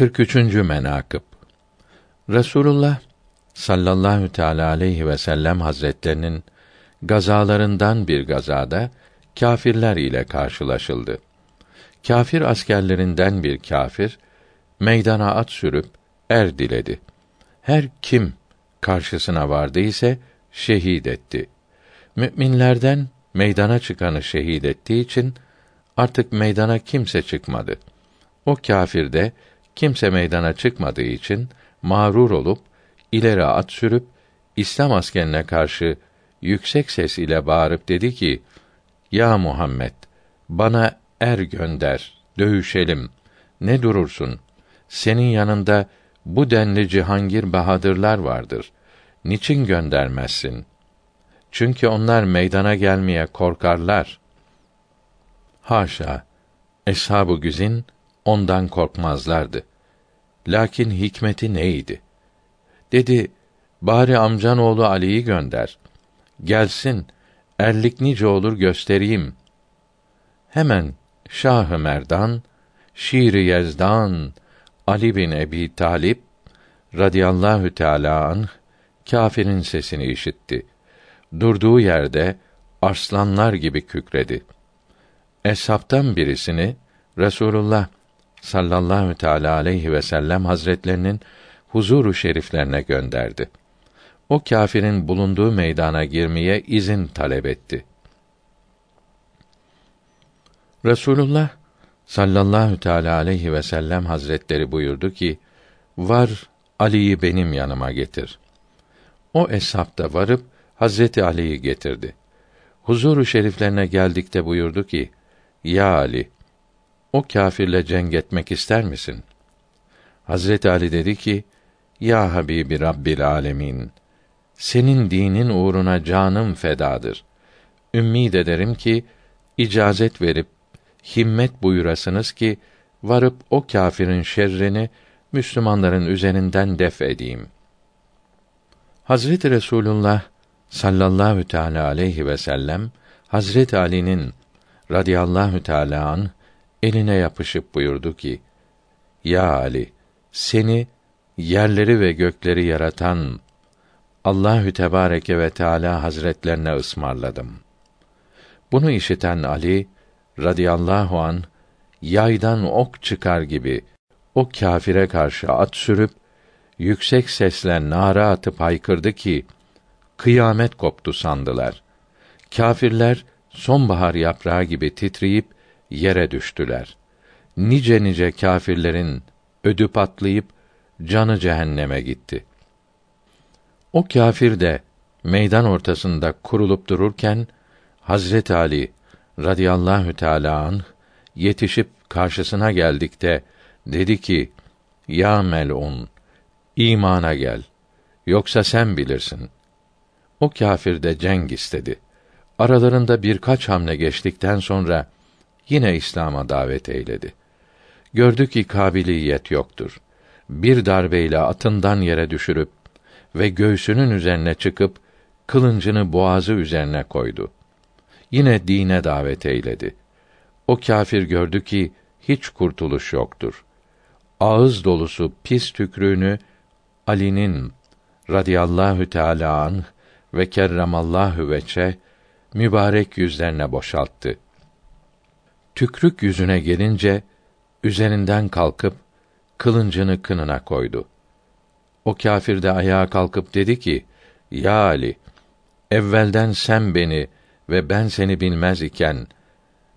43. menakıb Resulullah sallallahu teala aleyhi ve sellem hazretlerinin gazalarından bir gazada kâfirler ile karşılaşıldı. Kâfir askerlerinden bir kâfir meydana at sürüp er diledi. Her kim karşısına vardı ise şehit etti. Müminlerden meydana çıkanı şehit ettiği için artık meydana kimse çıkmadı. O kâfir de kimse meydana çıkmadığı için mağrur olup ileri at sürüp İslam askerine karşı yüksek ses ile bağırıp dedi ki: Ya Muhammed, bana er gönder, dövüşelim. Ne durursun? Senin yanında bu denli cihangir bahadırlar vardır. Niçin göndermezsin? Çünkü onlar meydana gelmeye korkarlar. Haşa! Eshab-ı güzin ondan korkmazlardı. Lakin hikmeti neydi? Dedi, bari amcan oğlu Ali'yi gönder. Gelsin, erlik nice olur göstereyim. Hemen Şah-ı Merdan, Şiir-i Yezdan, Ali bin Ebi Talip radıyallahu teâlâ anh, kâfirin sesini işitti. Durduğu yerde arslanlar gibi kükredi. Eshabtan birisini Resulullah sallallahu teala aleyhi ve sellem hazretlerinin huzuru şeriflerine gönderdi. O kâfirin bulunduğu meydana girmeye izin talep etti. Resulullah sallallahu teala aleyhi ve sellem hazretleri buyurdu ki: Var Ali'yi benim yanıma getir. O eshab da varıp Hazreti Ali'yi getirdi. Huzuru şeriflerine geldikte buyurdu ki: Ya Ali, o kâfirle cenk etmek ister misin? Hazreti Ali dedi ki: Ya Habibi Rabbil Alemin, senin dinin uğruna canım fedadır. Ümmid ederim ki icazet verip himmet buyurasınız ki varıp o kâfirin şerrini Müslümanların üzerinden def edeyim. Hazreti Resulullah sallallahu teala aleyhi ve sellem Hazreti Ali'nin radıyallahu teala an eline yapışıp buyurdu ki: Ya Ali, seni yerleri ve gökleri yaratan Allahü Tebareke ve Teala Hazretlerine ısmarladım. Bunu işiten Ali radıyallahu an yaydan ok çıkar gibi o kâfire karşı at sürüp yüksek sesle nara atıp haykırdı ki kıyamet koptu sandılar. Kâfirler sonbahar yaprağı gibi titreyip yere düştüler. Nice nice kâfirlerin ödü patlayıp canı cehenneme gitti. O kâfir de meydan ortasında kurulup dururken Hazret Ali radıyallahu teâlâ anh, yetişip karşısına geldikte dedi ki: Ya melun, imana gel. Yoksa sen bilirsin. O kâfir de cenk istedi. Aralarında birkaç hamle geçtikten sonra yine İslam'a davet eyledi. Gördü ki kabiliyet yoktur. Bir darbeyle atından yere düşürüp ve göğsünün üzerine çıkıp kılıncını boğazı üzerine koydu. Yine dine davet eyledi. O kâfir gördü ki hiç kurtuluş yoktur. Ağız dolusu pis tükrüğünü Ali'nin radıyallahu teâlâ anh ve kerremallahu veçe mübarek yüzlerine boşalttı. Tükrük yüzüne gelince üzerinden kalkıp kılıncını kınına koydu. O kâfir de ayağa kalkıp dedi ki: Ya Ali, evvelden sen beni ve ben seni bilmez iken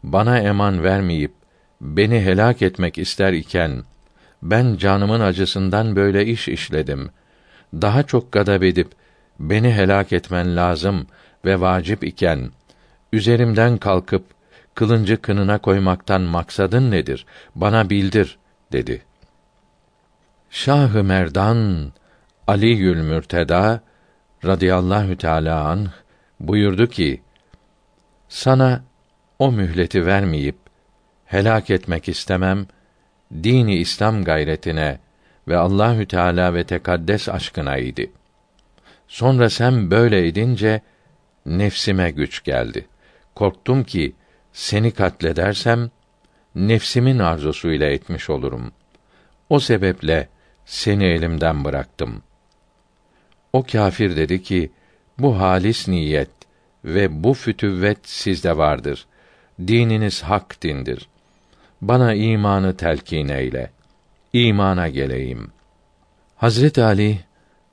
bana eman vermeyip beni helak etmek ister iken ben canımın acısından böyle iş işledim. Daha çok gadab edip beni helak etmen lazım ve vacip iken üzerimden kalkıp kılıncı kınına koymaktan maksadın nedir? Bana bildir dedi. Şahı Merdan Ali Yül Mürteda radıyallahu teala an buyurdu ki: Sana o mühleti vermeyip helak etmek istemem. Dini İslam gayretine ve Allahü Teala ve tekaddes aşkına idi. Sonra sen böyle edince nefsime güç geldi. Korktum ki seni katledersem nefsimin arzusuyla etmiş olurum. O sebeple seni elimden bıraktım. O kâfir dedi ki, bu halis niyet ve bu fütüvvet sizde vardır. Dininiz hak dindir. Bana imanı telkin eyle. İmana geleyim. Hazret Ali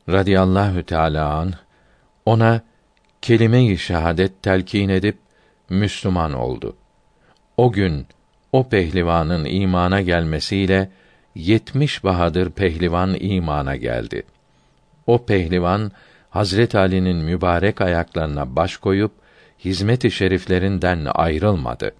radıyallahu teâlâ an ona kelime-i şehadet telkin edip Müslüman oldu. O gün o pehlivanın imana gelmesiyle yetmiş bahadır pehlivan imana geldi. O pehlivan Hazret Ali'nin mübarek ayaklarına baş koyup hizmet-i şeriflerinden ayrılmadı.